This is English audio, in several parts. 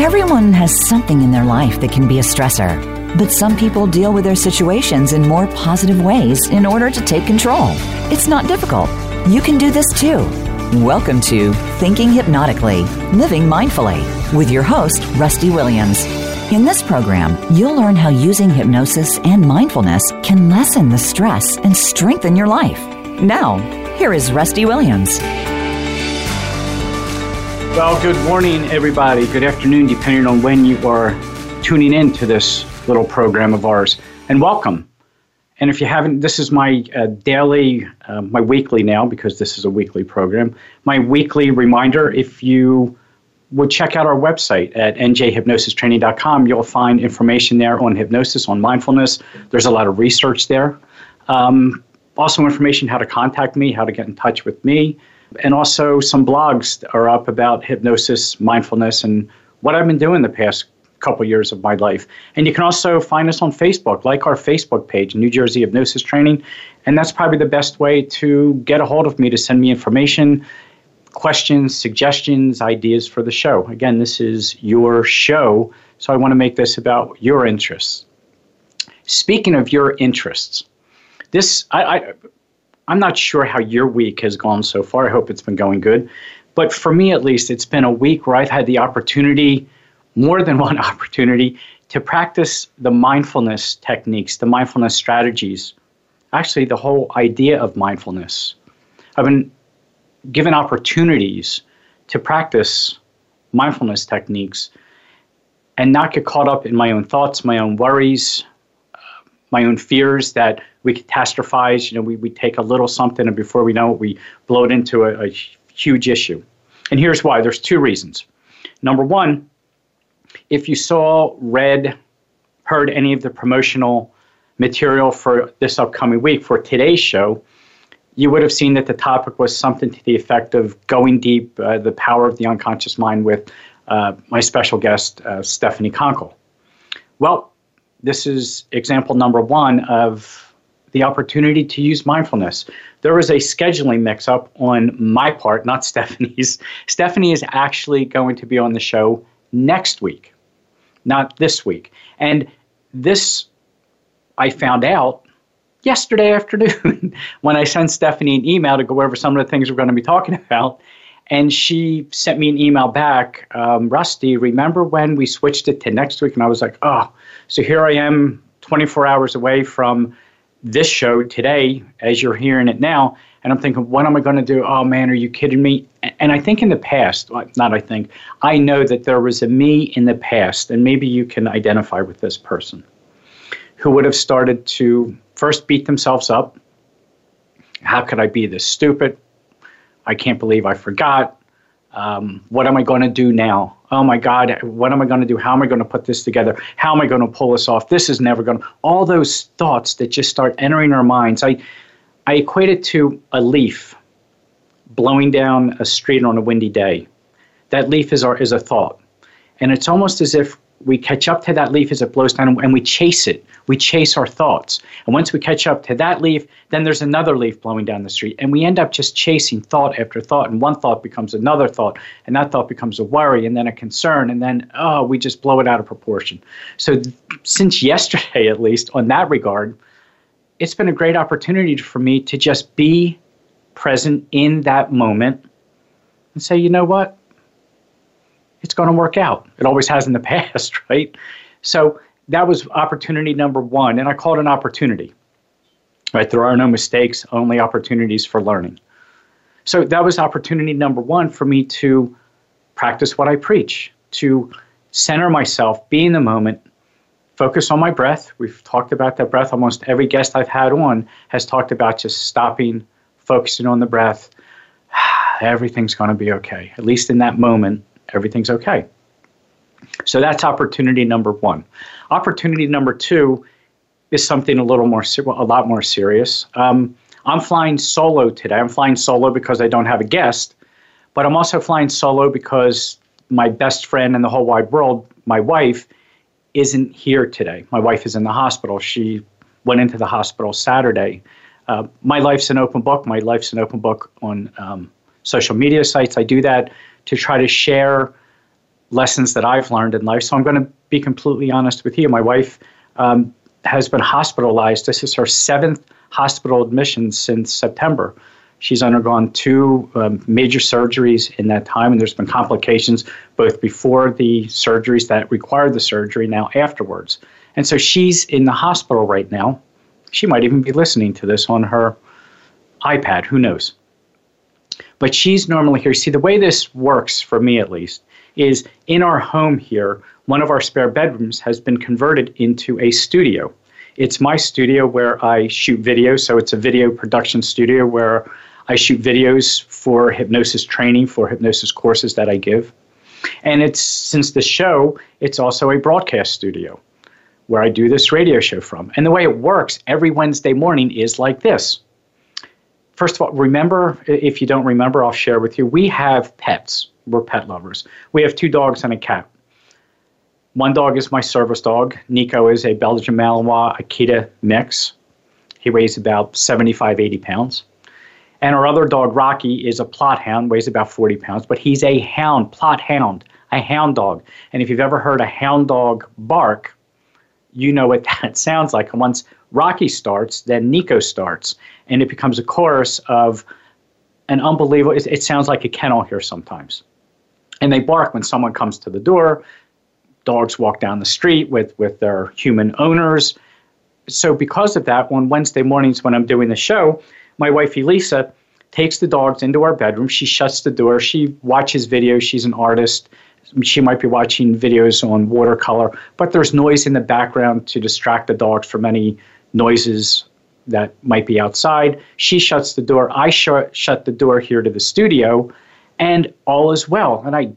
Everyone has something in their life that can be a stressor, but some people deal with their situations in more positive ways in order to take control. It's not difficult. You can do this too. Welcome to Thinking Hypnotically, Living Mindfully, with your host, Rusty Williams. In this program, you'll learn how using hypnosis and mindfulness can lessen the stress and strengthen your life. Now, here is Rusty Williams. Well, good morning, everybody. Good afternoon, depending on when you are tuning in to this little program of ours. And welcome. And if you haven't, this is my uh, daily, uh, my weekly now, because this is a weekly program, my weekly reminder. If you would check out our website at njhypnosistraining.com, you'll find information there on hypnosis, on mindfulness. There's a lot of research there. Um, also, information how to contact me, how to get in touch with me. And also, some blogs are up about hypnosis, mindfulness, and what I've been doing the past couple years of my life. And you can also find us on Facebook, like our Facebook page, New Jersey Hypnosis Training. And that's probably the best way to get a hold of me to send me information, questions, suggestions, ideas for the show. Again, this is your show, so I want to make this about your interests. Speaking of your interests, this I, I I'm not sure how your week has gone so far. I hope it's been going good. But for me, at least, it's been a week where I've had the opportunity, more than one opportunity, to practice the mindfulness techniques, the mindfulness strategies, actually, the whole idea of mindfulness. I've been given opportunities to practice mindfulness techniques and not get caught up in my own thoughts, my own worries, uh, my own fears that we catastrophize. You know, we, we take a little something and before we know it, we blow it into a, a huge issue. And here's why there's two reasons. Number one, if you saw, read, heard any of the promotional material for this upcoming week for today's show, you would have seen that the topic was something to the effect of going deep, uh, the power of the unconscious mind with uh, my special guest, uh, Stephanie Conkle. Well, this is example number one of the opportunity to use mindfulness. There was a scheduling mix up on my part, not Stephanie's. Stephanie is actually going to be on the show next week, not this week. And this I found out yesterday afternoon when I sent Stephanie an email to go over some of the things we're going to be talking about. And she sent me an email back, um, Rusty, remember when we switched it to next week? And I was like, oh, so here I am 24 hours away from this show today as you're hearing it now. And I'm thinking, what am I going to do? Oh man, are you kidding me? And I think in the past, not I think, I know that there was a me in the past, and maybe you can identify with this person who would have started to first beat themselves up. How could I be this stupid? I can't believe I forgot. Um, what am I going to do now? Oh my God, what am I going to do? How am I going to put this together? How am I going to pull this off? This is never going to. All those thoughts that just start entering our minds. I, I equate it to a leaf blowing down a street on a windy day. That leaf is, our, is a thought. And it's almost as if we catch up to that leaf as it blows down and we chase it. We chase our thoughts. And once we catch up to that leaf, then there's another leaf blowing down the street. And we end up just chasing thought after thought. And one thought becomes another thought. And that thought becomes a worry and then a concern. And then, oh, we just blow it out of proportion. So, since yesterday, at least, on that regard, it's been a great opportunity for me to just be present in that moment and say, you know what? it's going to work out. It always has in the past, right? So that was opportunity number one, and I call it an opportunity. Right? There are no mistakes, only opportunities for learning. So that was opportunity number one for me to practice what I preach, to center myself, be in the moment, focus on my breath. We've talked about that breath. Almost every guest I've had on has talked about just stopping, focusing on the breath. Everything's going to be okay, at least in that moment everything's okay. So that's opportunity number one. Opportunity number two is something a little more, a lot more serious. Um, I'm flying solo today. I'm flying solo because I don't have a guest, but I'm also flying solo because my best friend in the whole wide world, my wife, isn't here today. My wife is in the hospital. She went into the hospital Saturday. Uh, my life's an open book. My life's an open book on um, social media sites. I do that to try to share lessons that I've learned in life. So I'm going to be completely honest with you. My wife um, has been hospitalized. This is her seventh hospital admission since September. She's undergone two um, major surgeries in that time, and there's been complications both before the surgeries that required the surgery, now afterwards. And so she's in the hospital right now. She might even be listening to this on her iPad, who knows? But she's normally here. See, the way this works, for me at least, is in our home here, one of our spare bedrooms has been converted into a studio. It's my studio where I shoot videos, so it's a video production studio where I shoot videos for hypnosis training, for hypnosis courses that I give. And it's since the show, it's also a broadcast studio where I do this radio show from. And the way it works every Wednesday morning is like this. First of all, remember, if you don't remember, I'll share with you. We have pets. We're pet lovers. We have two dogs and a cat. One dog is my service dog. Nico is a Belgian Malinois Akita mix. He weighs about 75, 80 pounds. And our other dog, Rocky, is a Plott hound, weighs about 40 pounds, but he's a hound, Plott hound, a hound dog. And if you've ever heard a hound dog bark, you know what that sounds like. And once Rocky starts, then Nico starts, and it becomes a chorus of an unbelievable. It, it sounds like a kennel here sometimes, and they bark when someone comes to the door. Dogs walk down the street with with their human owners. So because of that, on Wednesday mornings when I'm doing the show, my wife Elisa takes the dogs into our bedroom. She shuts the door. She watches videos. She's an artist she might be watching videos on watercolor, but there's noise in the background to distract the dogs from any noises that might be outside. She shuts the door. I sh- shut the door here to the studio, and all is well. And I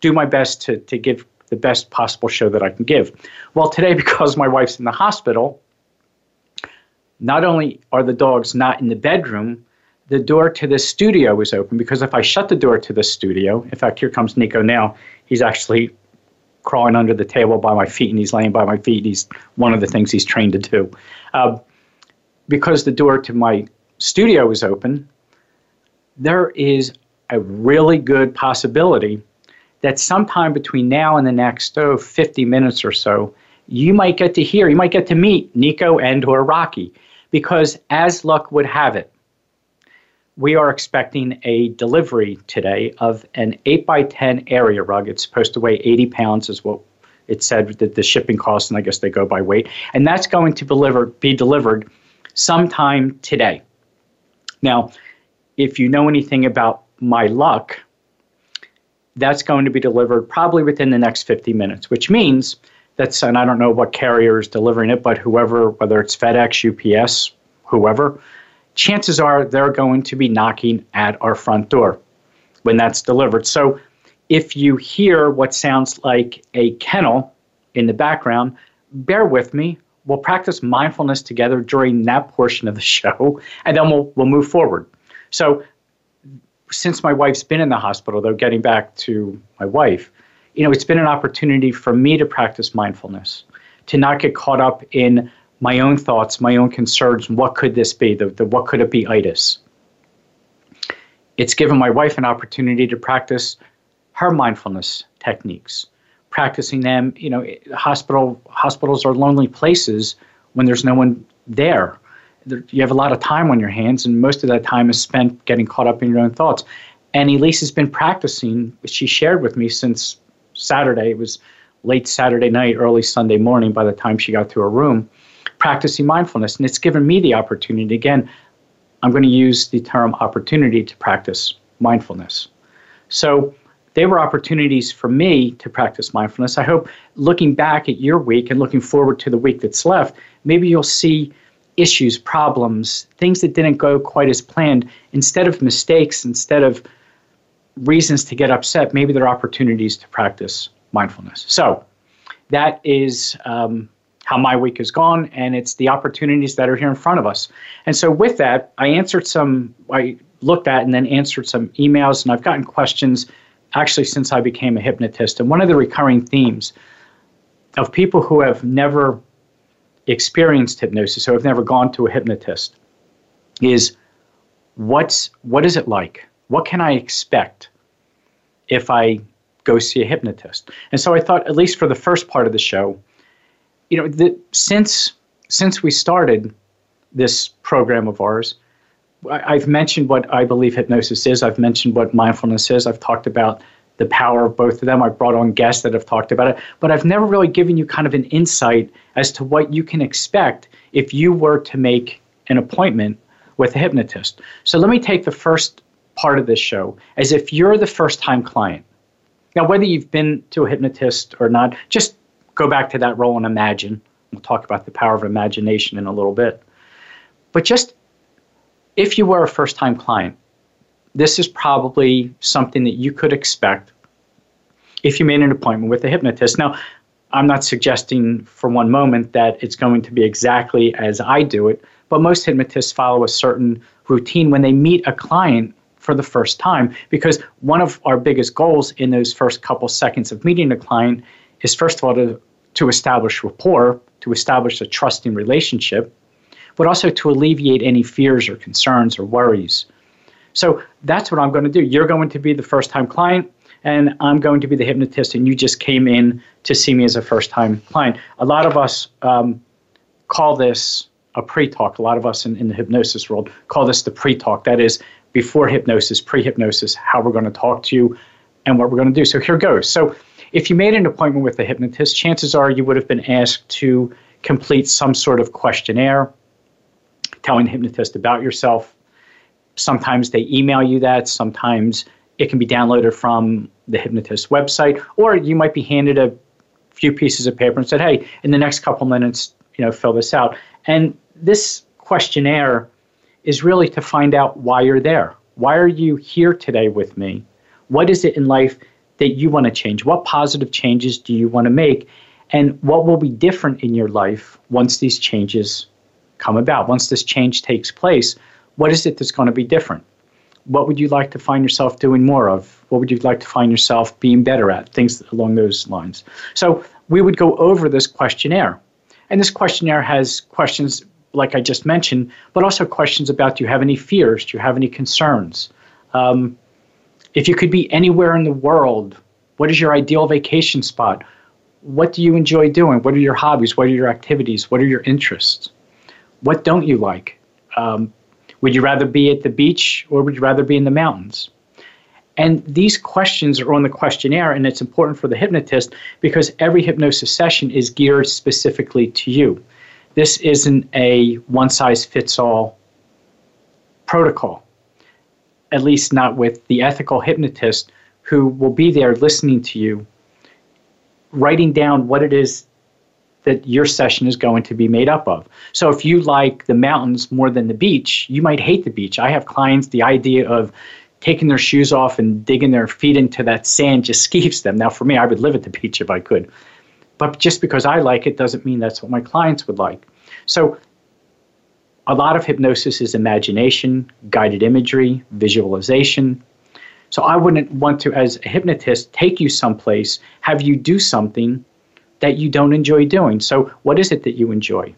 do my best to, to give the best possible show that I can give. Well, today, because my wife's in the hospital, not only are the dogs not in the bedroom, the door to the studio is open because if I shut the door to the studio, in fact, here comes Nico now. He's actually crawling under the table by my feet and he's laying by my feet. He's one of the things he's trained to do. Uh, because the door to my studio is open, there is a really good possibility that sometime between now and the next oh, 50 minutes or so, you might get to hear, you might get to meet Nico and or Rocky. Because as luck would have it, we are expecting a delivery today of an 8 by 10 area rug. It's supposed to weigh 80 pounds, is what it said that the shipping cost, and I guess they go by weight. And that's going to deliver, be delivered sometime today. Now, if you know anything about my luck, that's going to be delivered probably within the next 50 minutes, which means that's, and I don't know what carrier is delivering it, but whoever, whether it's FedEx, UPS, whoever, chances are they're going to be knocking at our front door when that's delivered. So if you hear what sounds like a kennel in the background, bear with me. We'll practice mindfulness together during that portion of the show, and then we'll, we'll move forward. So, since my wife's been in the hospital, though, getting back to my wife, you know, it's been an opportunity for me to practice mindfulness, to not get caught up in my own thoughts, my own concerns. What could this be? The, the what could it be itis? It's given my wife an opportunity to practice her mindfulness techniques. Practicing them, you know, hospital hospitals are lonely places when there's no one there. You have a lot of time on your hands, and most of that time is spent getting caught up in your own thoughts. And Elise has been practicing. She shared with me since Saturday. It was late Saturday night, early Sunday morning by the time she got to her room practicing mindfulness. And it's given me the opportunity, again, I'm going to use the term opportunity to practice mindfulness. So they were opportunities for me to practice mindfulness. I hope looking back at your week and looking forward to the week that's left, maybe you'll see issues, problems, things that didn't go quite as planned. Instead of mistakes, instead of reasons to get upset, maybe there are opportunities to practice mindfulness. So that is um, how my week has gone, and it's the opportunities that are here in front of us. And so, with that, I answered some, I looked at and then answered some emails, and I've gotten questions actually since I became a hypnotist. And one of the recurring themes of people who have never experienced hypnosis, or have never gone to a hypnotist, is what's what is it like? What can I expect if I go see a hypnotist. And so I thought, at least for the first part of the show, you know, the, since since we started this program of ours, I've mentioned what I believe hypnosis is. I've mentioned what mindfulness is. I've talked about the power of both of them. I've brought on guests that have talked about it, but I've never really given you kind of an insight as to what you can expect if you were to make an appointment with a hypnotist. So let me take the first part of this show as if you're the first time client. Now, whether you've been to a hypnotist or not, just go back to that role and imagine. We'll talk about the power of imagination in a little bit. But just if you were a first time client, this is probably something that you could expect if you made an appointment with a hypnotist. Now, I'm not suggesting for one moment that it's going to be exactly as I do it, but most hypnotists follow a certain routine when they meet a client for the first time because one of our biggest goals in those first couple seconds of meeting a client is first of all to, to establish rapport, to establish a trusting relationship, but also to alleviate any fears or concerns or worries. So that's what I'm going to do. You're going to be the first time client, and I'm going to be the hypnotist, and you just came in to see me as a first time client. A lot of us um, call this a pre talk. A lot of us in, in the hypnosis world call this the pre talk. That is, before hypnosis, pre hypnosis, how we're going to talk to you and what we're going to do. So here goes. So if you made an appointment with a hypnotist, chances are you would have been asked to complete some sort of questionnaire telling the hypnotist about yourself, Sometimes they email you that. Sometimes it can be downloaded from the hypnotist website, or you might be handed a few pieces of paper and said, "Hey, in the next couple minutes, you know, fill this out." And this questionnaire is really to find out why you're there. Why are you here today with me? What is it in life that you want to change? What positive changes do you want to make? And what will be different in your life once these changes come about? Once this change takes place, what is it that's going to be different? What would you like to find yourself doing more of? What would you like to find yourself being better at? Things along those lines. So we would go over this questionnaire. And this questionnaire has questions like I just mentioned, but also questions about do you have any fears? Do you have any concerns? Um, if you could be anywhere in the world, what is your ideal vacation spot? What do you enjoy doing? What are your hobbies? What are your activities? What are your interests? What don't you like? Um, would you rather be at the beach or would you rather be in the mountains? And these questions are on the questionnaire, and it's important for the hypnotist because every hypnosis session is geared specifically to you. This isn't a one size fits all protocol, at least not with the ethical hypnotist who will be there listening to you, writing down what it is that your session is going to be made up of. So if you like the mountains more than the beach, you might hate the beach. I have clients, the idea of taking their shoes off and digging their feet into that sand just skeeves them. Now, for me, I would live at the beach if I could. But just because I like it doesn't mean that's what my clients would like. So a lot of hypnosis is imagination, guided imagery, visualization. So I wouldn't want to, as a hypnotist, take you someplace, have you do something that you don't enjoy doing. So, what is it that you enjoy?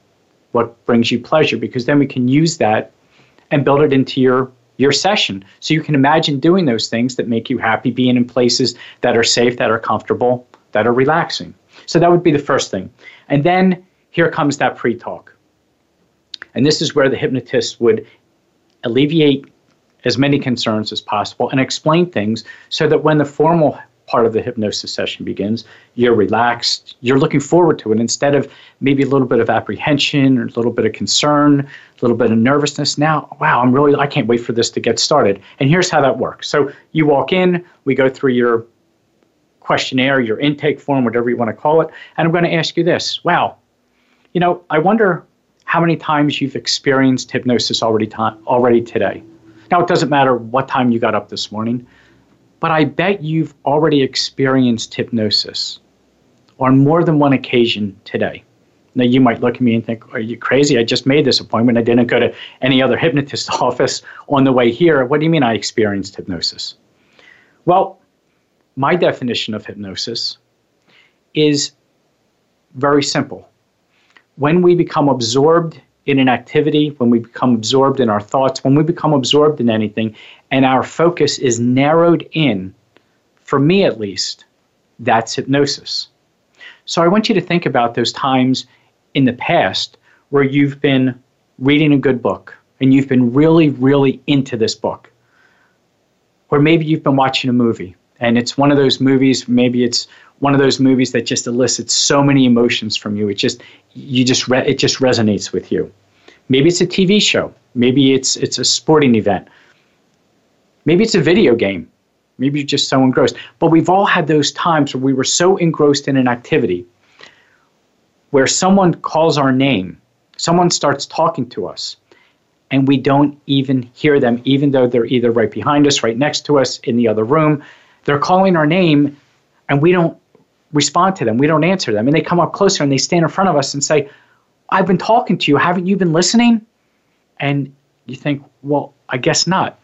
What brings you pleasure? Because then we can use that and build it into your your session. So you can imagine doing those things that make you happy, being in places that are safe, that are comfortable, that are relaxing. So that would be the first thing. And then here comes that pre talk. And this is where the hypnotist would alleviate as many concerns as possible and explain things so that when the formal part of the hypnosis session begins, you're relaxed, you're looking forward to it instead of maybe a little bit of apprehension or a little bit of concern, a little bit of nervousness. Now, wow, I'm really, I can't wait for this to get started. And here's how that works. So you walk in, we go through your questionnaire, your intake form, whatever you want to call it, and I'm going to ask you this. Wow, you know, I wonder how many times you've experienced hypnosis already, already today. Now, it doesn't matter what time you got up this morning but I bet you've already experienced hypnosis on more than one occasion today. Now, you might look at me and think, Are you crazy? I just made this appointment. I didn't go to any other hypnotist office on the way here. What do you mean I experienced hypnosis? Well, my definition of hypnosis is very simple. When we become absorbed in an activity, when we become absorbed in our thoughts, when we become absorbed in anything, and our focus is narrowed in, for me at least, That's hypnosis. So I want you to think about those times in the past where you've been reading a good book and you've been really, really into this book. Or maybe you've been watching a movie and it's one of those movies, maybe it's one of those movies that just elicits so many emotions from you. It just, you just, re- it just resonates with you. Maybe it's a TV show. Maybe it's, it's a sporting event. Maybe it's a video game. Maybe you're just so engrossed. But we've all had those times where we were so engrossed in an activity where someone calls our name, someone starts talking to us, and we don't even hear them, even though they're either right behind us, right next to us, in the other room. They're calling our name, and we don't respond to them. We don't answer them. And they come up closer and they stand in front of us and say, I've been talking to you. Haven't you been listening? And you think, well, I guess not.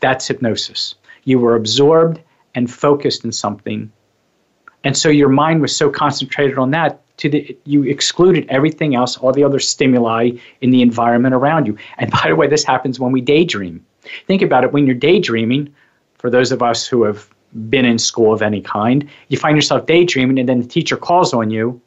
That's hypnosis. You were absorbed and focused in something. And so your mind was so concentrated on that to the you excluded everything else, all the other stimuli in the environment around you. And by the way, this happens when we daydream. Think about it when you're daydreaming, for those of us who have been in school of any kind, you find yourself daydreaming and then the teacher calls on you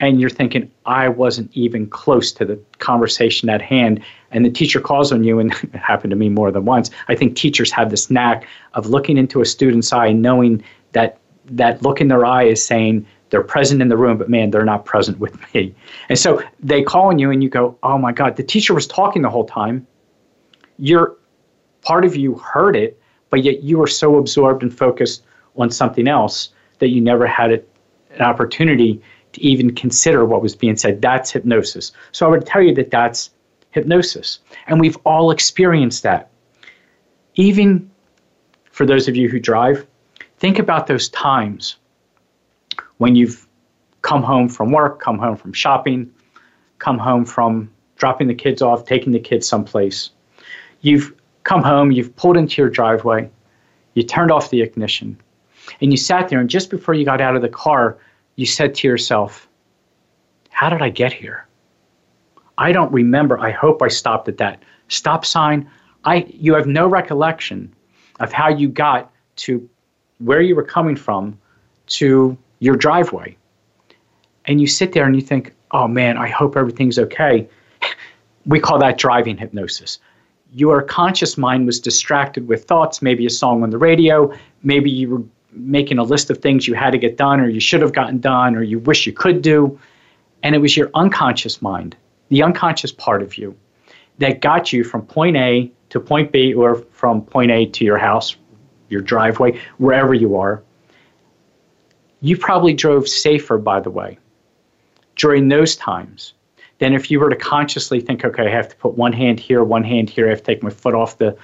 and you're thinking, I wasn't even close to the conversation at hand. And the teacher calls on you, and it happened to me more than once. I think teachers have this knack of looking into a student's eye, knowing that that look in their eye is saying they're present in the room, but man, they're not present with me. And so they call on you, and you go, Oh my God, the teacher was talking the whole time. You're part of you heard it, but yet you were so absorbed and focused on something else that you never had an opportunity to even consider what was being said. That's hypnosis. So I would tell you that that's hypnosis. And we've all experienced that. Even for those of you who drive, think about those times when you've come home from work, come home from shopping, come home from dropping the kids off, taking the kids someplace. You've come home, you've pulled into your driveway, you turned off the ignition, and you sat there, and just before you got out of the car, you said to yourself, How did I get here? I don't remember. I hope I stopped at that stop sign. I, you have no recollection of how you got to where you were coming from to your driveway. And you sit there and you think, oh man, I hope everything's okay. we call that driving hypnosis. Your conscious mind was distracted with thoughts, maybe a song on the radio, maybe you were making a list of things you had to get done or you should have gotten done or you wish you could do. And it was your unconscious mind, the unconscious part of you, that got you from point A to point B or from point A to your house, your driveway, wherever you are. You probably drove safer, by the way, during those times than if you were to consciously think, okay, I have to put one hand here, one hand here, I have to take my foot off the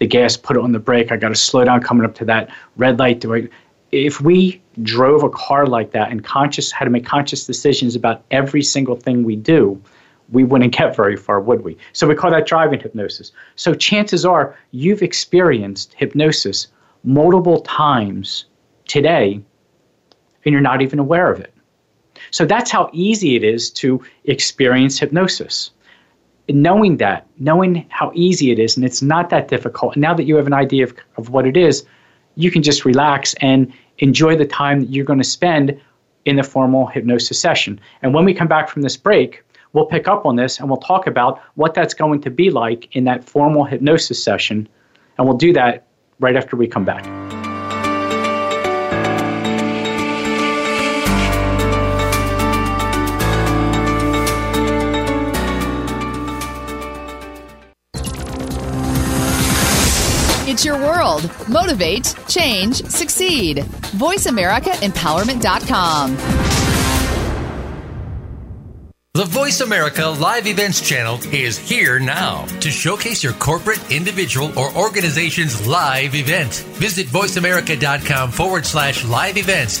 the gas, put it on the brake. I got to slow down coming up to that red light. Do I? If we drove a car like that and conscious had to make conscious decisions about every single thing we do, we wouldn't get very far, would we? So we call that driving hypnosis. So chances are you've experienced hypnosis multiple times today and you're not even aware of it. So that's how easy it is to experience hypnosis knowing that, knowing how easy it is, and it's not that difficult, and now that you have an idea of, of what it is, you can just relax and enjoy the time that you're going to spend in the formal hypnosis session. And when we come back from this break, we'll pick up on this and we'll talk about what that's going to be like in that formal hypnosis session. And we'll do that right after we come back. World. Motivate, change, succeed. VoiceAmericaEmpowerment.com. The Voice America Live Events channel is here now to showcase your corporate, individual, or organization's live event. Visit voiceamerica.com forward slash live events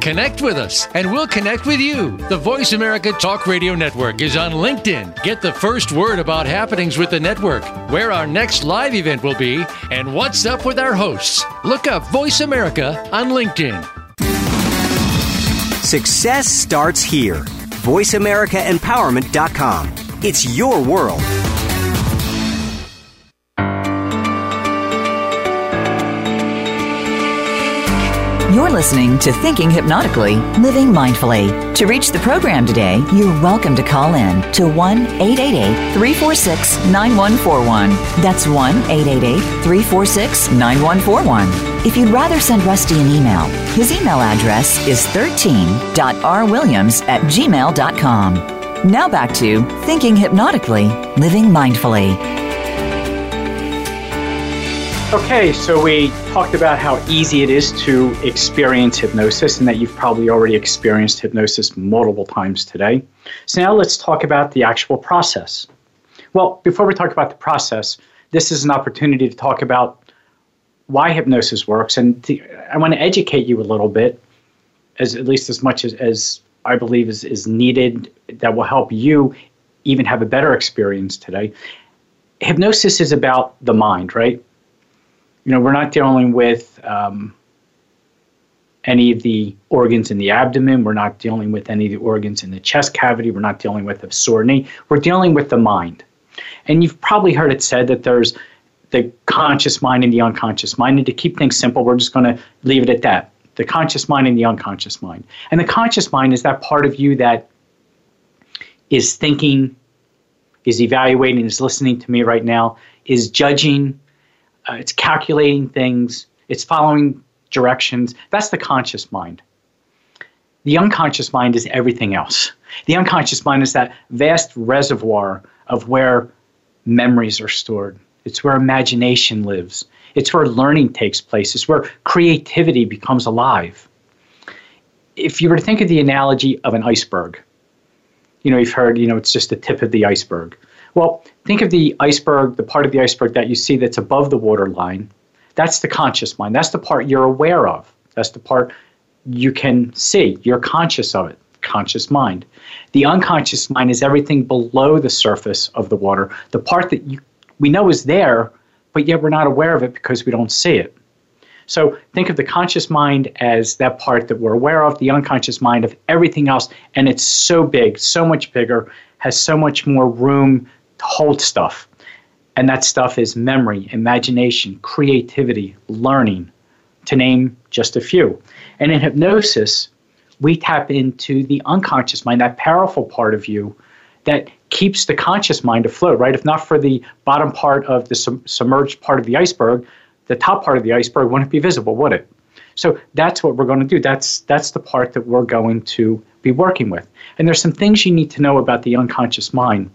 Connect with us, and we'll connect with you. The Voice America Talk Radio Network is on LinkedIn. Get the first word about happenings with the network, where our next live event will be, and what's up with our hosts. Look up Voice America on LinkedIn. Success starts here. VoiceAmericaEmpowerment.com. It's your world. You're listening to Thinking Hypnotically, Living Mindfully. To reach the program today, you're welcome to call in to 1 888 346 9141. That's 1 888 346 9141. If you'd rather send Rusty an email, his email address is 13.rwilliams at gmail.com. Now back to Thinking Hypnotically, Living Mindfully. Okay, so we talked about how easy it is to experience hypnosis and that you've probably already experienced hypnosis multiple times today. So now let's talk about the actual process. Well, before we talk about the process, this is an opportunity to talk about why hypnosis works and to, I want to educate you a little bit as at least as much as, as I believe is, is needed that will help you even have a better experience today. Hypnosis is about the mind, right? You know, we're not dealing with um, any of the organs in the abdomen. We're not dealing with any of the organs in the chest cavity. We're not dealing with a sore knee. We're dealing with the mind. And you've probably heard it said that there's the conscious mind and the unconscious mind. And to keep things simple, we're just going to leave it at that the conscious mind and the unconscious mind. And the conscious mind is that part of you that is thinking, is evaluating, is listening to me right now, is judging, uh, it's calculating things, it's following directions. That's the conscious mind. The unconscious mind is everything else. The unconscious mind is that vast reservoir of where memories are stored. It's where imagination lives. It's where learning takes place. It's where creativity becomes alive. If you were to think of the analogy of an iceberg, you know, you've heard, you know, it's just the tip of the iceberg. Well, think of the iceberg, the part of the iceberg that you see that's above the waterline. That's the conscious mind. That's the part you're aware of. That's the part you can see. You're conscious of it. Conscious mind. The unconscious mind is everything below the surface of the water, the part that you, we know is there, but yet we're not aware of it because we don't see it. So think of the conscious mind as that part that we're aware of, the unconscious mind of everything else, and it's so big, so much bigger, has so much more room hold stuff. And that stuff is memory, imagination, creativity, learning, to name just a few. And in hypnosis, we tap into the unconscious mind, that powerful part of you that keeps the conscious mind afloat, right? If not for the bottom part of the submerged part of the iceberg, the top part of the iceberg wouldn't be visible, would it? So that's what we're going to do. That's that's the part that we're going to be working with. And there's some things you need to know about the unconscious mind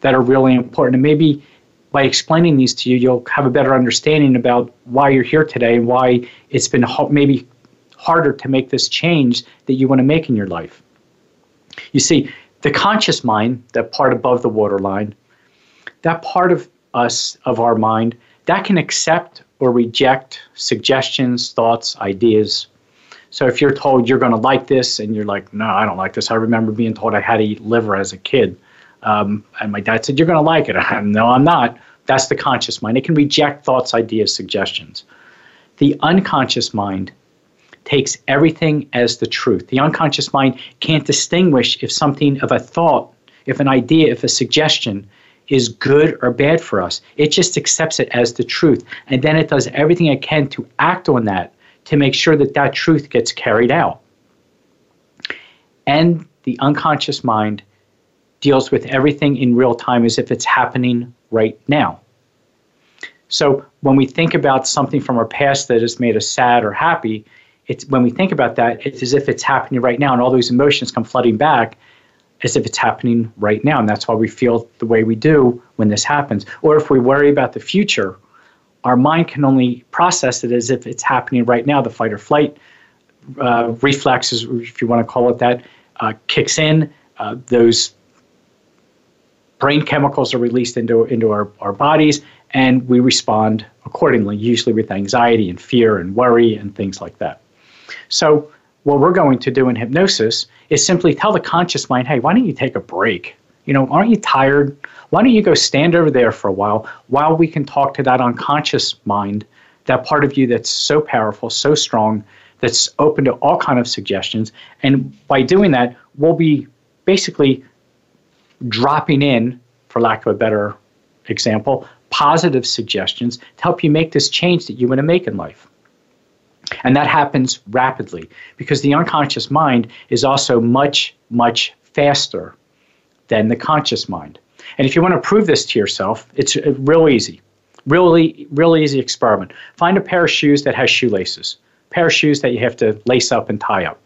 that are really important. And maybe by explaining these to you, you'll have a better understanding about why you're here today and why it's been maybe harder to make this change that you want to make in your life. You see, the conscious mind, that part above the waterline, that part of us, of our mind, that can accept or reject suggestions, thoughts, ideas. So if you're told you're going to like this and you're like, no, I don't like this. I remember being told I had to eat liver as a kid. Um, and my dad said, you're going to like it. no, I'm not. That's the conscious mind. It can reject thoughts, ideas, suggestions. The unconscious mind takes everything as the truth. The unconscious mind can't distinguish if something of a thought, if an idea, if a suggestion is good or bad for us. It just accepts it as the truth. And then it does everything it can to act on that to make sure that that truth gets carried out. And the unconscious mind deals with everything in real time as if it's happening right now. So when we think about something from our past that has made us sad or happy, it's when we think about that, it's as if it's happening right now, and all those emotions come flooding back as if it's happening right now. And that's why we feel the way we do when this happens. Or if we worry about the future, our mind can only process it as if it's happening right now. The fight or flight uh, reflexes, if you want to call it that, uh, kicks in. Uh, those brain chemicals are released into, into our, our bodies, and we respond accordingly, usually with anxiety and fear and worry and things like that. So, what we're going to do in hypnosis is simply tell the conscious mind, hey, why don't you take a break? You know, aren't you tired? Why don't you go stand over there for a while while we can talk to that unconscious mind, that part of you that's so powerful, so strong, that's open to all kind of suggestions. And by doing that, we'll be basically dropping in, for lack of a better example, positive suggestions to help you make this change that you want to make in life. And that happens rapidly because the unconscious mind is also much, much faster than the conscious mind. And if you want to prove this to yourself, it's real easy. Really, really easy experiment. Find a pair of shoes that has shoelaces, pair of shoes that you have to lace up and tie up.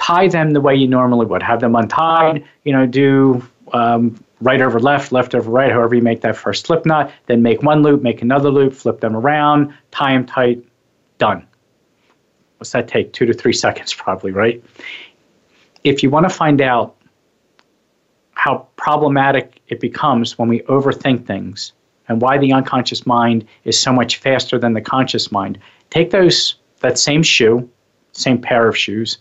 Tie them the way you normally would. Have them untied, you know, do um, right over left, left over right, however you make that first slip knot. Then make one loop, make another loop, flip them around, tie them tight, done. What's that take? Two to three seconds, probably, right? If you want to find out how problematic it becomes when we overthink things and why the unconscious mind is so much faster than the conscious mind, take those that same shoe, same pair of shoes,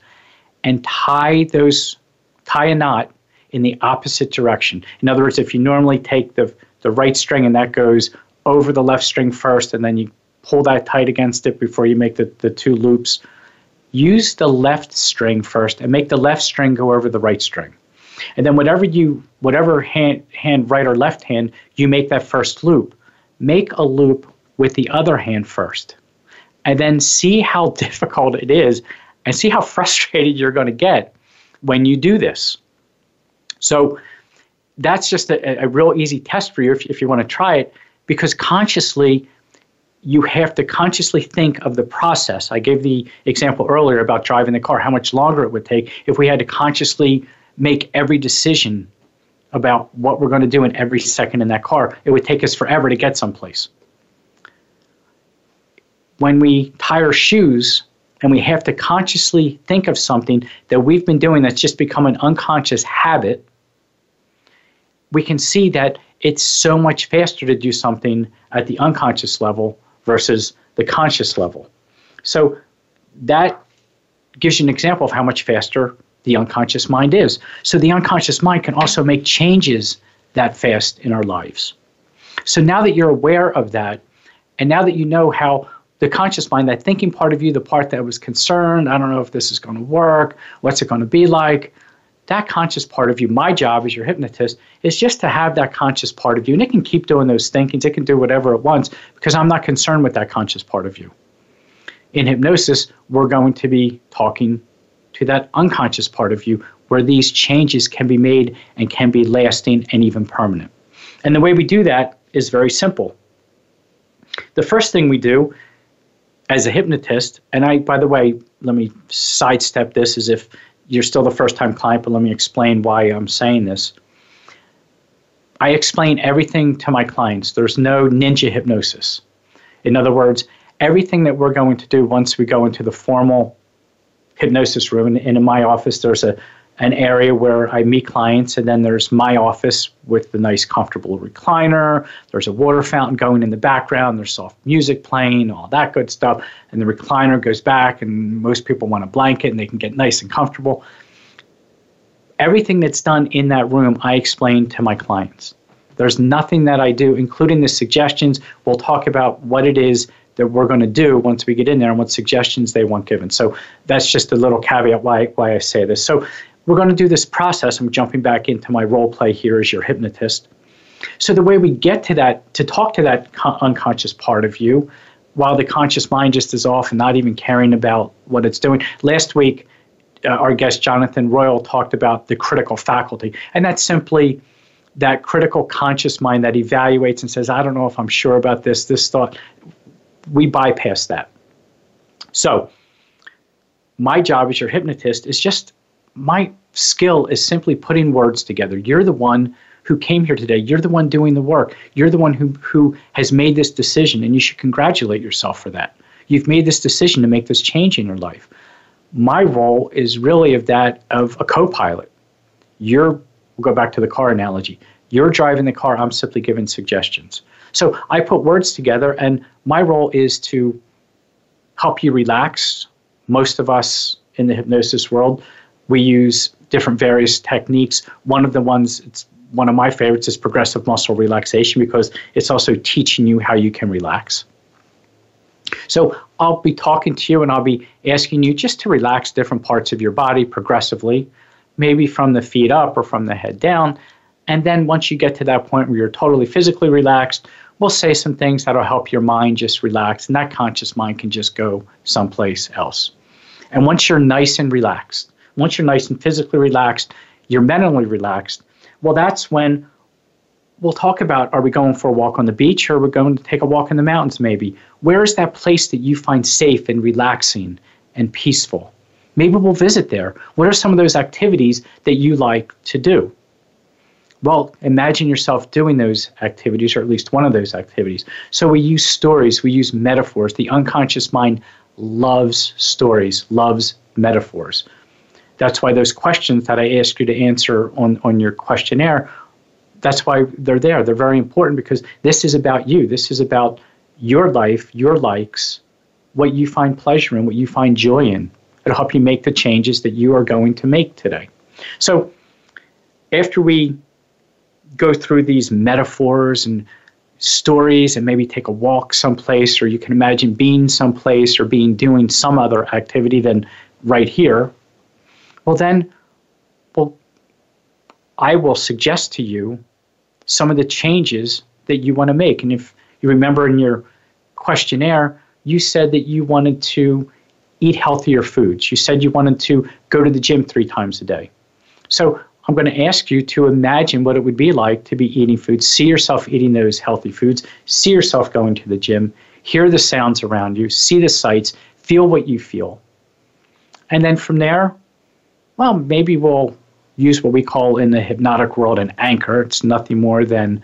and tie those tie a knot in the opposite direction. In other words, if you normally take the the right string and that goes over the left string first, and then you pull that tight against it before you make the, the two loops. Use the left string first and make the left string go over the right string. And then whatever you whatever hand hand right or left hand you make that first loop, make a loop with the other hand first. And then see how difficult it is and see how frustrated you're going to get when you do this. So that's just a, a real easy test for you if, if you want to try it because consciously you have to consciously think of the process. I gave the example earlier about driving the car, how much longer it would take if we had to consciously make every decision about what we're going to do in every second in that car. It would take us forever to get someplace. When we tie our shoes and we have to consciously think of something that we've been doing that's just become an unconscious habit, we can see that it's so much faster to do something at the unconscious level versus the conscious level. So that gives you an example of how much faster the unconscious mind is. So the unconscious mind can also make changes that fast in our lives. So now that you're aware of that, and now that you know how the conscious mind, that thinking part of you, the part that was concerned, I don't know if this is going to work, what's it going to be like, that conscious part of you, my job as your hypnotist, is just to have that conscious part of you. And it can keep doing those thinkings, it can do whatever it wants because I'm not concerned with that conscious part of you. In hypnosis, we're going to be talking to that unconscious part of you where these changes can be made and can be lasting and even permanent. And the way we do that is very simple. The first thing we do as a hypnotist, and I, by the way, let me sidestep this as if you're still the first time client, but let me explain why I'm saying this. I explain everything to my clients. There's no ninja hypnosis. In other words, everything that we're going to do once we go into the formal hypnosis room, and in my office, there's a, an area where I meet clients, and then there's my office with the nice, comfortable recliner. There's a water fountain going in the background. There's soft music playing, all that good stuff. And the recliner goes back, and most people want a blanket and they can get nice and comfortable. Everything that's done in that room, I explain to my clients. There's nothing that I do, including the suggestions. We'll talk about what it is that we're going to do once we get in there and what suggestions they want given. So that's just a little caveat why, why I say this. So we're going to do this process. I'm jumping back into my role play here as your hypnotist. So the way we get to that, to talk to that unconscious part of you, while the conscious mind just is off and not even caring about what it's doing. Last week, uh, our guest Jonathan Royal talked about the critical faculty, and that's simply that critical conscious mind that evaluates and says, I don't know if I'm sure about this, this thought. We bypass that. So, my job as your hypnotist is just my skill is simply putting words together. You're the one who came here today. You're the one doing the work. You're the one who, who has made this decision, and you should congratulate yourself for that. You've made this decision to make this change in your life. My role is really of that of a co pilot. You're, we'll go back to the car analogy. You're driving the car, I'm simply giving suggestions. So I put words together, and my role is to help you relax. Most of us in the hypnosis world we use different various techniques. One of the ones, it's one of my favorites, is progressive muscle relaxation because it's also teaching you how you can relax. So I'll be talking to you and I'll be asking you just to relax different parts of your body progressively, maybe from the feet up or from the head down. And then once you get to that point where you're totally physically relaxed, we'll say some things that'll help your mind just relax, and that conscious mind can just go someplace else. And once you're nice and relaxed, once you're nice and physically relaxed, you're mentally relaxed. Well, that's when we'll talk about are we going for a walk on the beach or are we going to take a walk in the mountains maybe? Where is that place that you find safe and relaxing and peaceful? Maybe we'll visit there. What are some of those activities that you like to do? Well, imagine yourself doing those activities, or at least one of those activities. So we use stories, we use metaphors. The unconscious mind loves stories, loves metaphors. That's why those questions that I ask you to answer on, on your questionnaire, that's why they're there. They're very important because this is about you. This is about your life, your likes, what you find pleasure in, what you find joy in. It'll help you make the changes that you are going to make today. So after we go through these metaphors and stories and maybe take a walk someplace or you can imagine being someplace or being doing some other activity than right here well, then, well, I will suggest to you some of the changes that you want to make. And if you remember in your questionnaire, you said that you wanted to eat healthier foods. You said you wanted to go to the gym three times a day. So I'm going to ask you to imagine what it would be like to be eating foods. See yourself eating those healthy foods. See yourself going to the gym. Hear the sounds around you. See the sights. Feel what you feel. And then from there, well, maybe we'll use what we call in the hypnotic world an anchor. It's nothing more than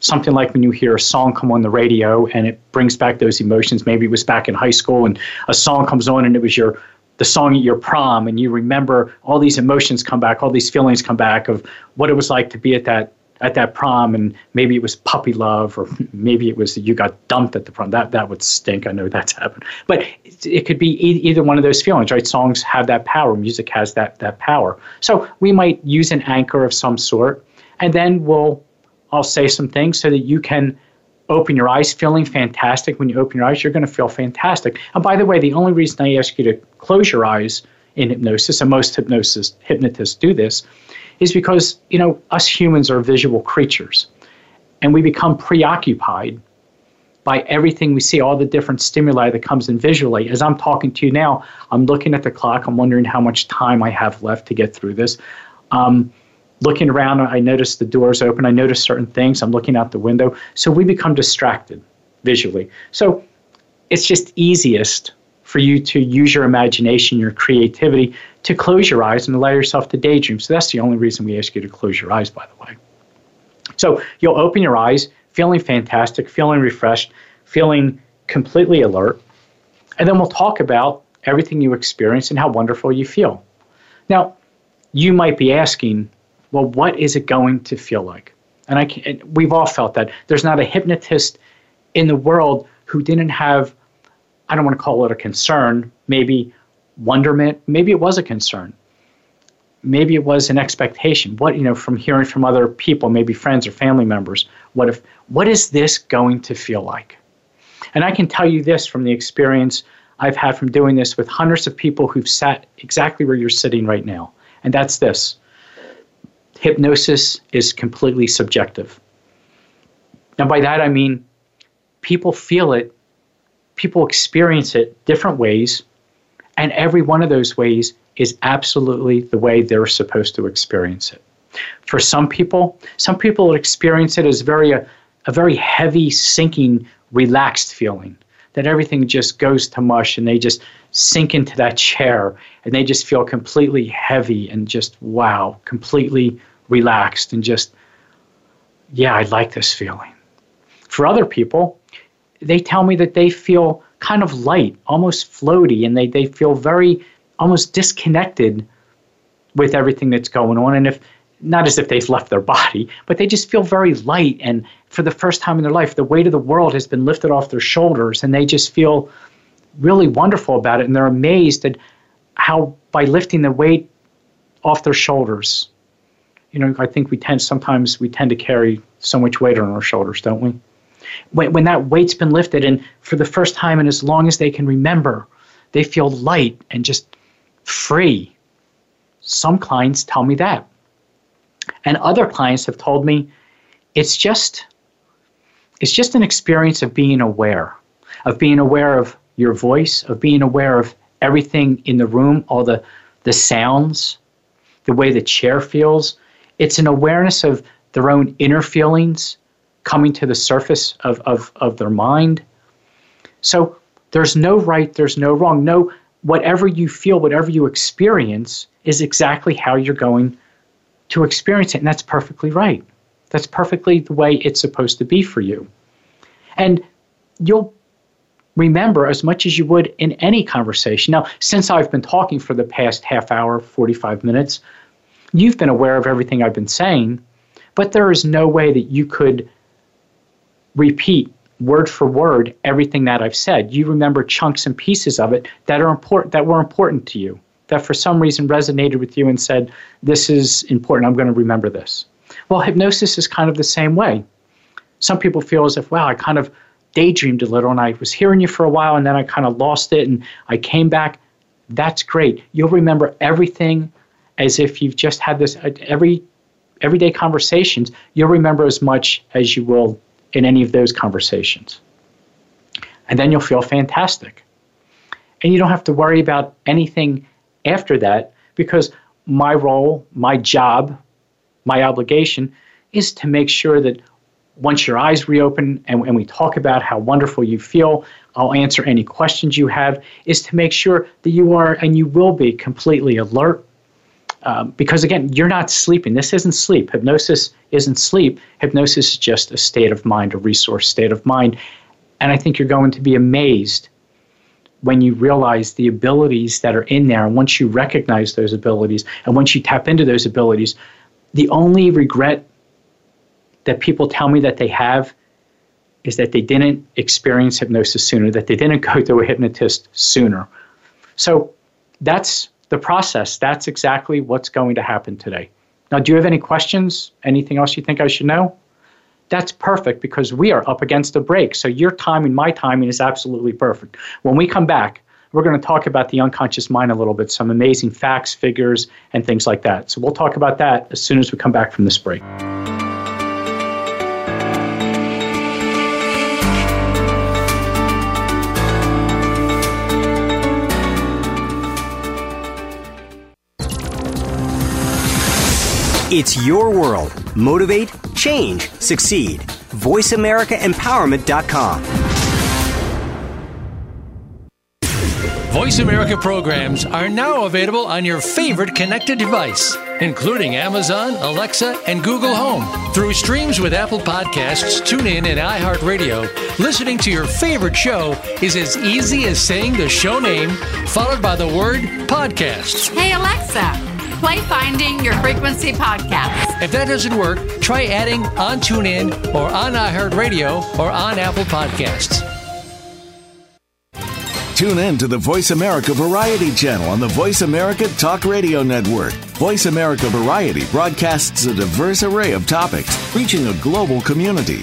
something like when you hear a song come on the radio and it brings back those emotions. Maybe it was back in high school and a song comes on and it was your the song at your prom and you remember all these emotions come back, all these feelings come back of what it was like to be at that at that prom and maybe it was puppy love or maybe it was you got dumped at the prom. That that would stink. I know that's happened. But it, it could be e- either one of those feelings right? Songs have that power. Music has that that power. So we might use an anchor of some sort and then we'll i'll say some things so that you can open your eyes feeling fantastic. When you open your eyes you're going to feel fantastic. And by the way the only reason i ask you to close your eyes in hypnosis and most hypnosis hypnotists do this is because, you know, us humans are visual creatures and we become preoccupied by everything we see, all the different stimuli that comes in visually. As I'm talking to you now, I'm looking at the clock. I'm wondering how much time I have left to get through this. Um, looking around, I notice the doors open. I notice certain things. I'm looking out the window. So we become distracted visually. So it's just easiest for you to use your imagination, your creativity, to close your eyes and allow yourself to daydream. So that's the only reason we ask you to close your eyes, by the way. So you'll open your eyes, feeling fantastic, feeling refreshed, feeling completely alert. And then we'll talk about everything you experience and how wonderful you feel. Now, you might be asking, well, what is it going to feel like? And I can, we've all felt that. There's not a hypnotist in the world who didn't have, I don't want to call it a concern, maybe wonderment, maybe it was a concern. Maybe it was an expectation. What, you know, from hearing from other people, maybe friends or family members, what if what is this going to feel like? And I can tell you this from the experience I've had from doing this with hundreds of people who've sat exactly where you're sitting right now. And that's this hypnosis is completely subjective. Now by that I mean people feel it, people experience it different ways, and every one of those ways is absolutely the way they're supposed to experience it. For some people, some people experience it as very a, a very heavy, sinking, relaxed feeling that everything just goes to mush and they just sink into that chair and they just feel completely heavy and just wow, completely relaxed and just, yeah, I like this feeling. For other people, they tell me that they feel kind of light, almost floaty, and they, they feel very almost disconnected with everything that's going on. And if not as if they've left their body, but they just feel very light. And for the first time in their life, the weight of the world has been lifted off their shoulders, and they just feel really wonderful about it. And they're amazed at how, by lifting the weight off their shoulders, you know, I think we tend sometimes we tend to carry so much weight on our shoulders, don't we? When, when that weight's been lifted, and for the first time, and as long as they can remember, they feel light and just free. Some clients tell me that. And other clients have told me it's just it's just an experience of being aware, of being aware of your voice, of being aware of everything in the room, all the the sounds, the way the chair feels. It's an awareness of their own inner feelings coming to the surface of, of, of their mind. So there's no right, there's no wrong. No, whatever you feel, whatever you experience is exactly how you're going to experience it. And that's perfectly right. That's perfectly the way it's supposed to be for you. And you'll remember as much as you would in any conversation. Now, since I've been talking for the past half hour, 45 minutes, you've been aware of everything I've been saying, but there is no way that you could repeat word for word everything that I've said. You remember chunks and pieces of it that are important that were important to you that for some reason resonated with you and said, This is important, I'm going to remember this. Well, hypnosis is kind of the same way. Some people feel as if, wow, I kind of daydreamed a little and I was hearing you for a while and then I kind of lost it and I came back. That's great. You'll remember everything as if you've just had this every everyday conversations. You'll remember as much as you will in any of those conversations. And then you'll feel fantastic. And you don't have to worry about anything after that because my role, my job, my obligation is to make sure that once your eyes reopen and, and we talk about how wonderful you feel, I'll answer any questions you have, is to make sure that you are and you will be completely alert. Um, because again, you're not sleeping. This isn't sleep. Hypnosis isn't sleep. Hypnosis is just a state of mind, a resource state of mind. And I think you're going to be amazed when you realize the abilities that are in there, and once you recognize those abilities, and once you tap into those abilities, the only regret that people tell me that they have is that they didn't experience hypnosis sooner, that they didn't go to a hypnotist sooner. So that's the process. That's exactly what's going to happen today. Now, do you have any questions? Anything else you think I should know? That's perfect because we are up against a break. So your timing, my timing is absolutely perfect. When we come back, we're going to talk about the unconscious mind a little bit, some amazing facts, figures, and things like that. So we'll talk about that as soon as we come back from this break. It's your world. Motivate, change, succeed. VoiceAmericaEmpowerment.com. Voice America programs are now available on your favorite connected device, including Amazon, Alexa, and Google Home. Through streams with Apple Podcasts, TuneIn, and iHeartRadio, listening to your favorite show is as easy as saying the show name followed by the word podcast. Hey, Alexa play Finding Your Frequency podcast. If that doesn't work, try adding on TuneIn or on iHeartRadio or on Apple Podcasts. Tune in to the Voice America Variety channel on the Voice America Talk Radio Network. Voice America Variety broadcasts a diverse array of topics, reaching a global community.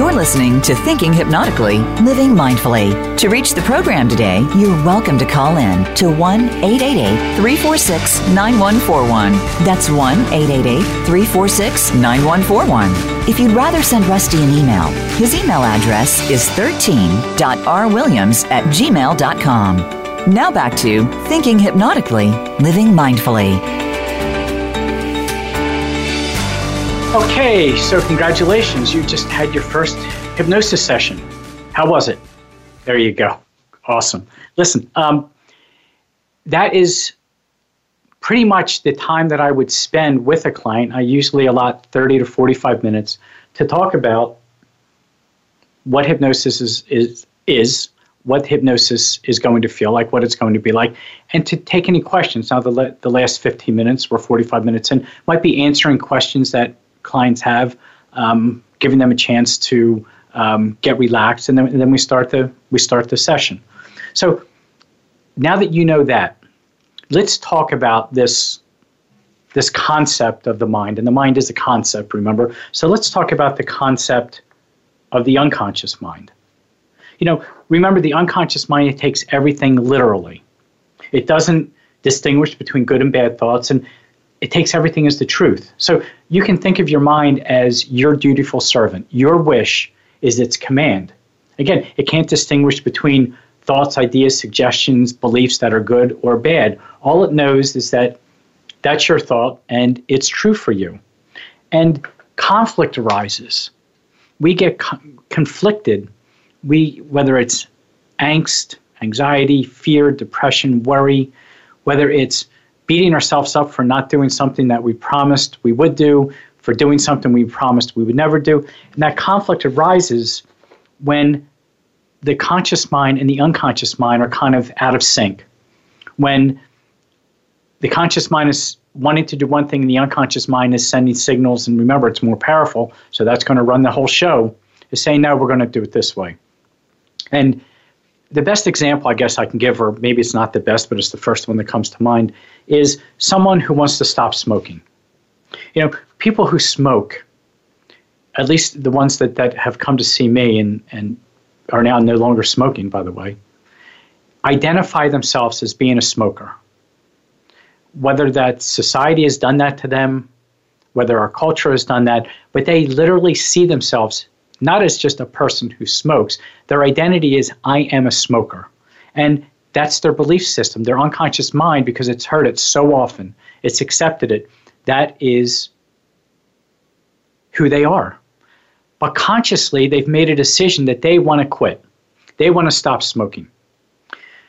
You're listening to Thinking Hypnotically, Living Mindfully. To reach the program today, you're welcome to call in to 1 888 346 9141. That's 1 888 346 9141. If you'd rather send Rusty an email, his email address is 13.rwilliams at gmail.com. Now back to Thinking Hypnotically, Living Mindfully. Okay, so congratulations. You just had your first hypnosis session. How was it? There you go. Awesome. Listen, um, that is pretty much the time that I would spend with a client. I usually allot 30 to 45 minutes to talk about what hypnosis is, is, is what hypnosis is going to feel like, what it's going to be like, and to take any questions. Now, the, the last 15 minutes or 45 minutes in might be answering questions that clients have, um, giving them a chance to um, get relaxed, and then, and then we start the we start the session. So now that you know that, let's talk about this this concept of the mind, and the mind is a concept. Remember, so let's talk about the concept of the unconscious mind. You know, remember the unconscious mind takes everything literally. It doesn't distinguish between good and bad thoughts, and it takes everything as the truth. So you can think of your mind as your dutiful servant. Your wish is its command. Again, it can't distinguish between thoughts, ideas, suggestions, beliefs that are good or bad. All it knows is that that's your thought and it's true for you. And conflict arises. We get co- conflicted. We whether it's angst, anxiety, fear, depression, worry, whether it's beating ourselves up for not doing something that we promised we would do, for doing something we promised we would never do. And that conflict arises when the conscious mind and the unconscious mind are kind of out of sync. When the conscious mind is wanting to do one thing and the unconscious mind is sending signals, and remember, it's more powerful, so that's going to run the whole show, is saying, no, we're going to do it this way. And the best example I guess I can give, or maybe it's not the best, but it's the first one that comes to mind, is someone who wants to stop smoking. You know, people who smoke, at least the ones that, that have come to see me and, and are now no longer smoking, by the way, identify themselves as being a smoker. Whether that society has done that to them, whether our culture has done that, but they literally see themselves not as just a person who smokes. Their identity is, I am a smoker. And that's their belief system, their unconscious mind, because it's heard it so often, it's accepted it. That is who they are. But consciously, they've made a decision that they want to quit. They want to stop smoking.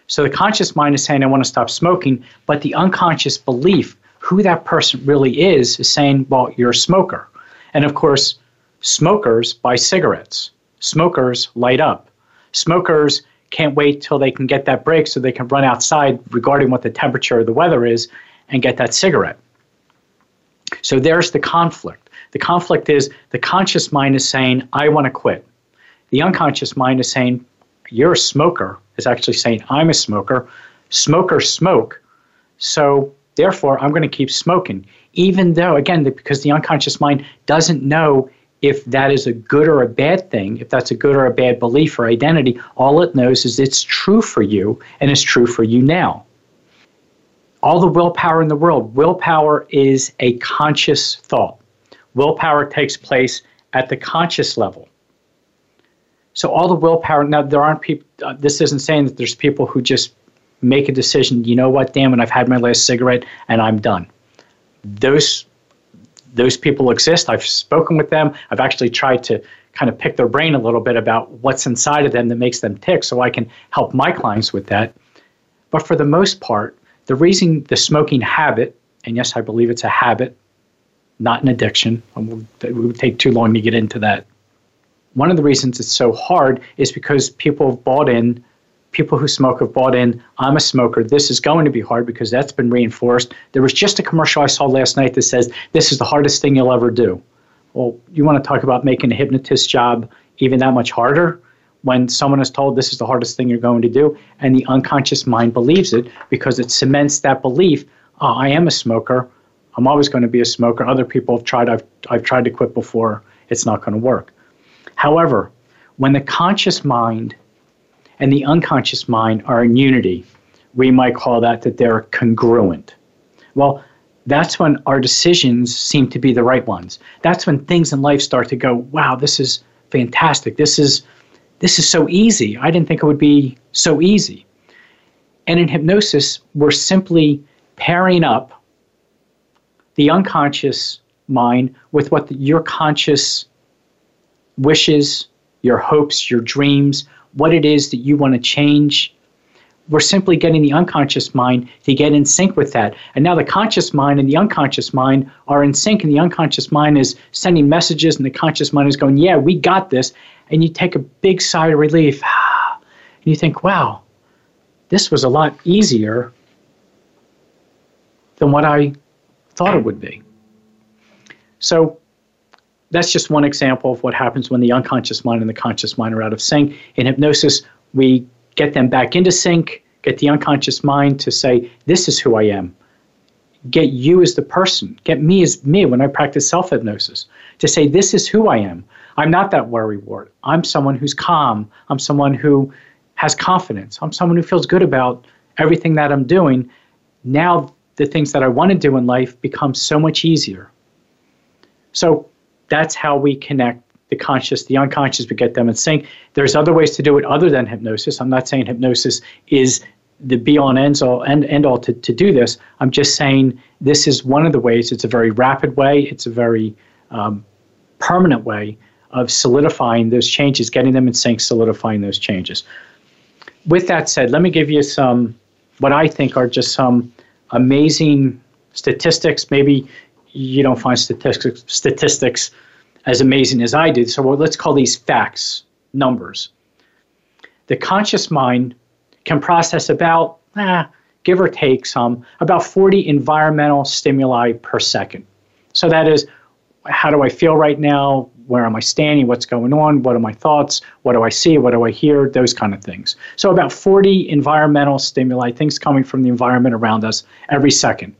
So the conscious mind is saying, I want to stop smoking, but the unconscious belief, who that person really is, is saying, well, you're a smoker. And of course, Smokers buy cigarettes. Smokers light up. Smokers can't wait till they can get that break so they can run outside regarding what the temperature of the weather is and get that cigarette. So there's the conflict. The conflict is the conscious mind is saying, I want to quit. The unconscious mind is saying, You're a smoker, is actually saying, I'm a smoker. Smokers smoke. So therefore, I'm going to keep smoking. Even though, again, because the unconscious mind doesn't know if that is a good or a bad thing, if that's a good or a bad belief or identity, all it knows is it's true for you and it's true for you now. All the willpower in the world, willpower is a conscious thought. Willpower takes place at the conscious level. So all the willpower, now there aren't people, uh, this isn't saying that there's people who just make a decision, you know what, damn it, I've had my last cigarette and I'm done. Those those people exist. I've spoken with them. I've actually tried to kind of pick their brain a little bit about what's inside of them that makes them tick so I can help my clients with that. But for the most part, the reason the smoking habit, and yes, I believe it's a habit, not an addiction, it would take too long to get into that. One of the reasons it's so hard is because people have bought in people who smoke have bought in, I'm a smoker. This is going to be hard because that's been reinforced. There was just a commercial I saw last night that says, This is the hardest thing you'll ever do. Well, you want to talk about making a hypnotist job even that much harder when someone is told this is the hardest thing you're going to do, and the unconscious mind believes it because it cements that belief. Oh, I am a smoker. I'm always going to be a smoker. Other people have tried. I've, I've tried to quit before. It's not going to work. However, when the conscious mind and the unconscious mind are in unity. We might call that that they're congruent. Well, that's when our decisions seem to be the right ones. That's when things in life start to go, wow, this is fantastic. This is this is so easy. I didn't think it would be so easy. And in hypnosis, we're simply pairing up the unconscious mind with what the, your conscious wishes, your hopes, your dreams, what it is that you want to change. We're simply getting the unconscious mind to get in sync with that. And now the conscious mind and the unconscious mind are in sync, and the unconscious mind is sending messages, and the conscious mind is going, Yeah, we got this. And you take a big sigh of relief. And you think, Wow, this was a lot easier than what I thought it would be. So that's just one example of what happens when the unconscious mind and the conscious mind are out of sync. In hypnosis, we get them back into sync, get the unconscious mind to say, This is who I am. Get you as the person, get me as me when I practice self hypnosis, to say, This is who I am. I'm not that worry wart. I'm someone who's calm. I'm someone who has confidence. I'm someone who feels good about everything that I'm doing. Now, the things that I want to do in life become so much easier. So, that's how we connect the conscious, the unconscious, we get them in sync. There's other ways to do it other than hypnosis. I'm not saying hypnosis is the be all and end all, end, end all to, to do this. I'm just saying this is one of the ways. It's a very rapid way, it's a very um, permanent way of solidifying those changes, getting them in sync, solidifying those changes. With that said, let me give you some, what I think are just some amazing statistics. Maybe you don't find statistics statistics as amazing as I do. So well, let's call these facts, numbers. The conscious mind can process about, eh, give or take some, about 40 environmental stimuli per second. So that is, how do I feel right now? Where am I standing? What's going on? What are my thoughts? What do I see? What do I hear? Those kind of things. So about 40 environmental stimuli, things coming from the environment around us every second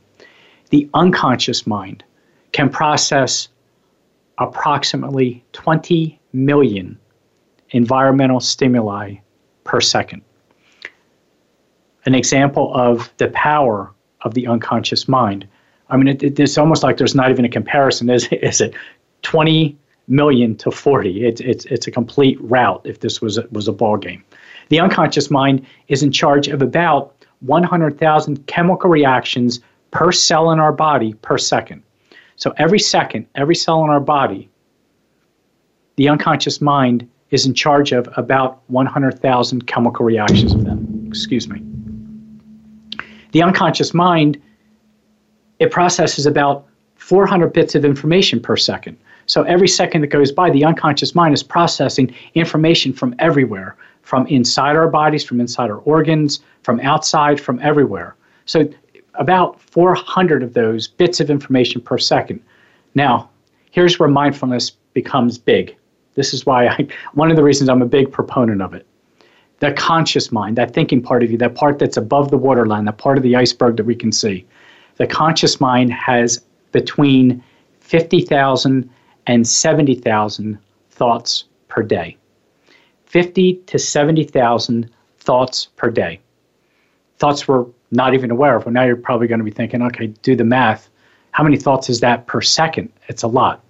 the unconscious mind can process approximately 20 million environmental stimuli per second. An example of the power of the unconscious mind. I mean, it, it, it's almost like there's not even a comparison. Is, is it 20 million to 40? It, it's, it's a complete rout if this was a, was a ball game. The unconscious mind is in charge of about 100,000 chemical reactions per cell in our body per second. So every second, every cell in our body, the unconscious mind is in charge of about 100,000 chemical reactions of them. Excuse me. The unconscious mind, it processes about 400 bits of information per second. So every second that goes by, the unconscious mind is processing information from everywhere, from inside our bodies, from inside our organs, from outside, from everywhere. So about 400 of those bits of information per second. Now, here's where mindfulness becomes big. This is why I, one of the reasons I'm a big proponent of it. The conscious mind, that thinking part of you, that part that's above the waterline, that part of the iceberg that we can see. The conscious mind has between 50,000 and 70,000 thoughts per day. 50 to 70,000 thoughts per day. Thoughts we're not even aware of. Well, now you're probably going to be thinking, okay, do the math. How many thoughts is that per second? It's a lot.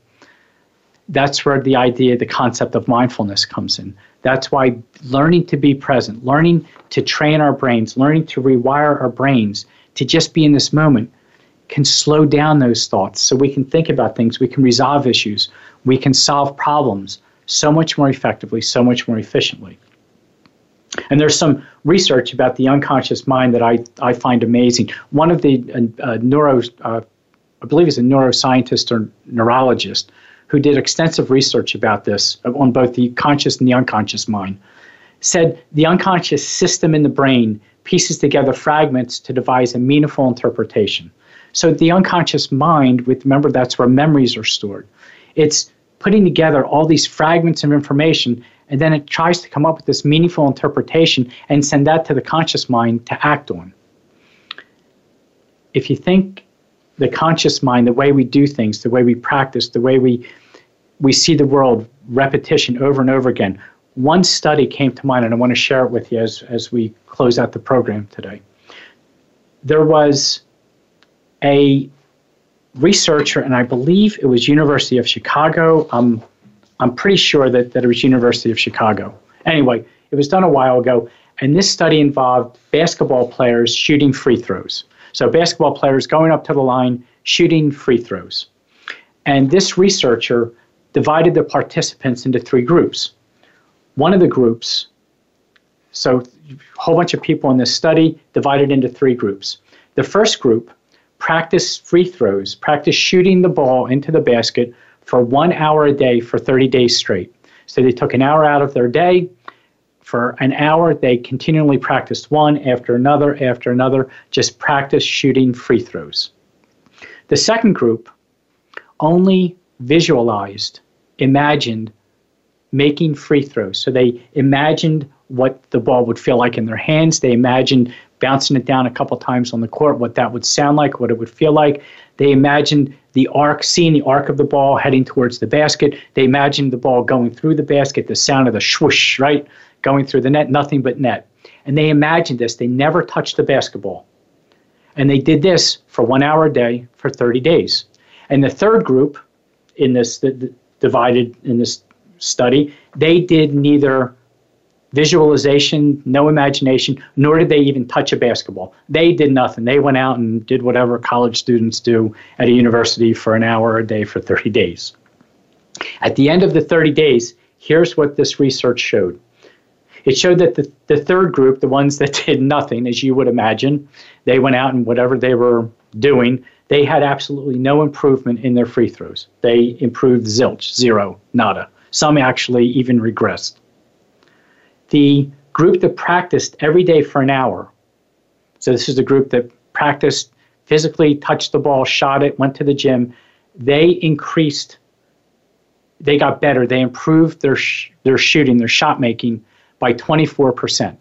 That's where the idea, the concept of mindfulness comes in. That's why learning to be present, learning to train our brains, learning to rewire our brains to just be in this moment can slow down those thoughts so we can think about things, we can resolve issues, we can solve problems so much more effectively, so much more efficiently. And there's some research about the unconscious mind that I, I find amazing. One of the uh, uh, neuro, uh, I believe he's a neuroscientist or neurologist, who did extensive research about this on both the conscious and the unconscious mind, said the unconscious system in the brain pieces together fragments to devise a meaningful interpretation. So the unconscious mind, with remember that's where memories are stored. It's putting together all these fragments of information and then it tries to come up with this meaningful interpretation and send that to the conscious mind to act on. If you think the conscious mind, the way we do things, the way we practice, the way we we see the world repetition over and over again. One study came to mind, and I want to share it with you as, as we close out the program today. There was a researcher, and I believe it was University of Chicago. Um, I'm pretty sure that, that it was University of Chicago. Anyway, it was done a while ago, and this study involved basketball players shooting free throws. So basketball players going up to the line, shooting free throws. And this researcher divided the participants into three groups. One of the groups, so a whole bunch of people in this study divided into three groups. The first group practiced free throws, practiced shooting the ball into the basket for one hour a day for 30 days straight. So they took an hour out of their day. For an hour, they continually practiced one after another after another, just practice shooting free throws. The second group only visualized, imagined making free throws. So they imagined what the ball would feel like in their hands. They imagined bouncing it down a couple times on the court, what that would sound like, what it would feel like. They imagined the arc, seeing the arc of the ball heading towards the basket. They imagined the ball going through the basket, the sound of the swoosh, right? Going through the net, nothing but net. And they imagined this. They never touched the basketball. And they did this for one hour a day for 30 days. And the third group in this, the, the, divided in this study, they did neither visualization, no imagination, nor did they even touch a basketball. They did nothing. They went out and did whatever college students do at a university for an hour a day for 30 days. At the end of the 30 days, here's what this research showed. It showed that the, the third group, the ones that did nothing, as you would imagine, they went out and whatever they were doing, they had absolutely no improvement in their free throws. They improved zilch, zero, nada. Some actually even regressed the group that practiced every day for an hour. So this is the group that practiced physically, touched the ball, shot it, went to the gym. They increased. They got better. They improved their sh- their shooting, their shot making by 24%.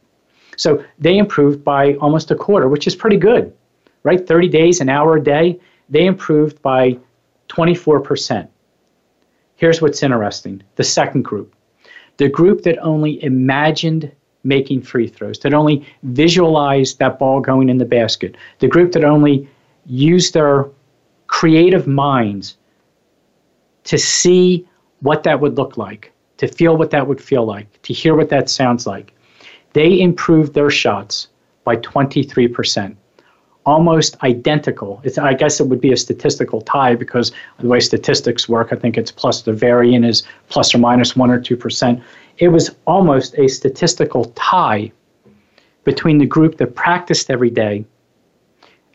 So they improved by almost a quarter, which is pretty good, right? 30 days, an hour a day. They improved by 24%. Here's what's interesting the second group the group that only imagined making free throws, that only visualized that ball going in the basket, the group that only used their creative minds to see what that would look like, to feel what that would feel like, to hear what that sounds like. They improved their shots by 23% almost identical. It's, I guess it would be a statistical tie because the way statistics work, I think it's plus the variant is plus or minus one or two percent. It was almost a statistical tie between the group that practiced every day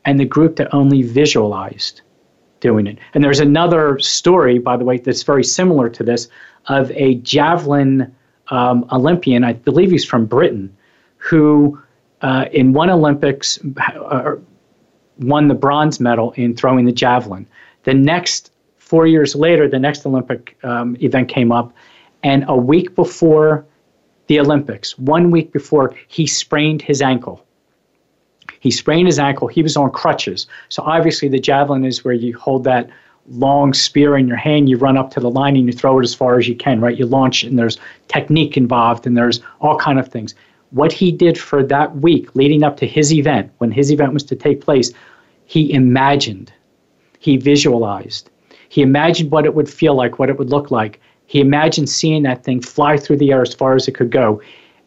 and the group that only visualized doing it. And there's another story, by the way, that's very similar to this of a javelin um, Olympian, I believe he's from Britain, who uh, in one Olympics uh, won the bronze medal in throwing the javelin. The next, four years later, the next Olympic um, event came up, And a week before the Olympics, one week before, he sprained his ankle. He sprained his ankle. He was on crutches. So obviously, the javelin is where you hold that long spear in your hand, you run up to the line and you throw it as far as you can, right? You launch and there's technique involved and there's all kind of things. What he did for that week leading up to his event, when his event was to take place, he imagined, he visualized, he imagined what it would feel like, what it would look like. He imagined seeing that thing fly through the air as far as it could go.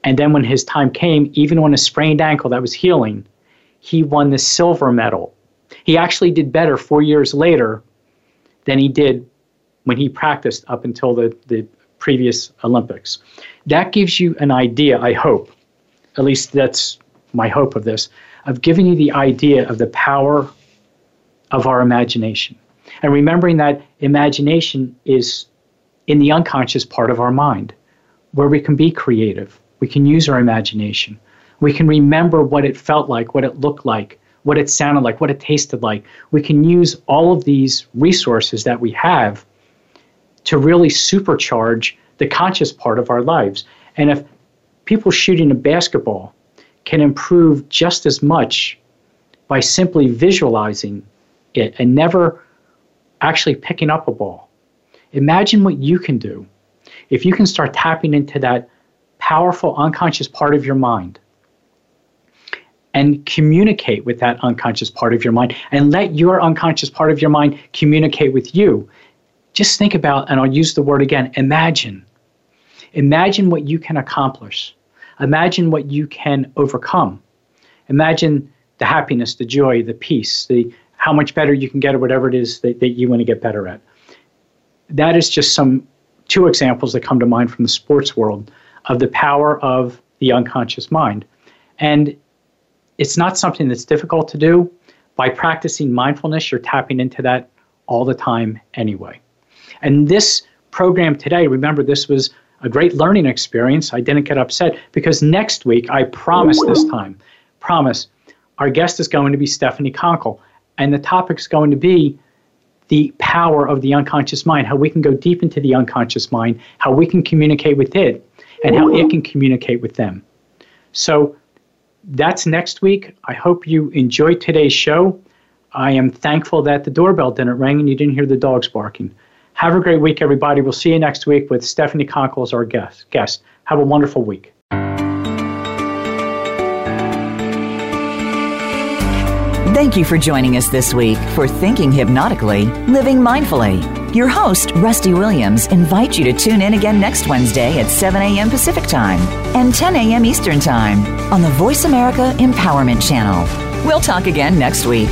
And then when his time came, even on a sprained ankle that was healing, he won the silver medal. He actually did better four years later than he did when he practiced up until the, the previous Olympics. That gives you an idea, I hope, at least that's my hope of this, of giving you the idea of the power of our imagination. And remembering that imagination is in the unconscious part of our mind, where we can be creative. We can use our imagination. We can remember what it felt like, what it looked like, what it sounded like, what it tasted like. We can use all of these resources that we have to really supercharge the conscious part of our lives. And if people shooting a basketball can improve just as much by simply visualizing it and never actually picking up a ball, imagine what you can do if you can start tapping into that powerful unconscious part of your mind and communicate with that unconscious part of your mind and let your unconscious part of your mind communicate with you. Just think about, and I'll use the word again imagine. Imagine what you can accomplish. Imagine what you can overcome. Imagine the happiness, the joy, the peace, the how much better you can get at whatever it is that, that you want to get better at. That is just some two examples that come to mind from the sports world of the power of the unconscious mind. And it's not something that's difficult to do. By practicing mindfulness, you're tapping into that all the time anyway. And this program today, remember, this was a great learning experience. I didn't get upset because next week, I promise this time, promise, our guest is going to be Stephanie Conkle. And the topic is going to be the power of the unconscious mind, how we can go deep into the unconscious mind, how we can communicate with it, and how it can communicate with them. So that's next week. I hope you enjoyed today's show. I am thankful that the doorbell didn't ring and you didn't hear the dogs barking. Have a great week, everybody. We'll see you next week with Stephanie Conkle as our guest. guest. Have a wonderful week. Thank you for joining us this week for Thinking Hypnotically, Living Mindfully. Your host, Rusty Williams, invites you to tune in again next Wednesday at 7 a.m. Pacific Time and 10 a.m. Eastern Time on the Voice America Empowerment Channel. We'll talk again next week.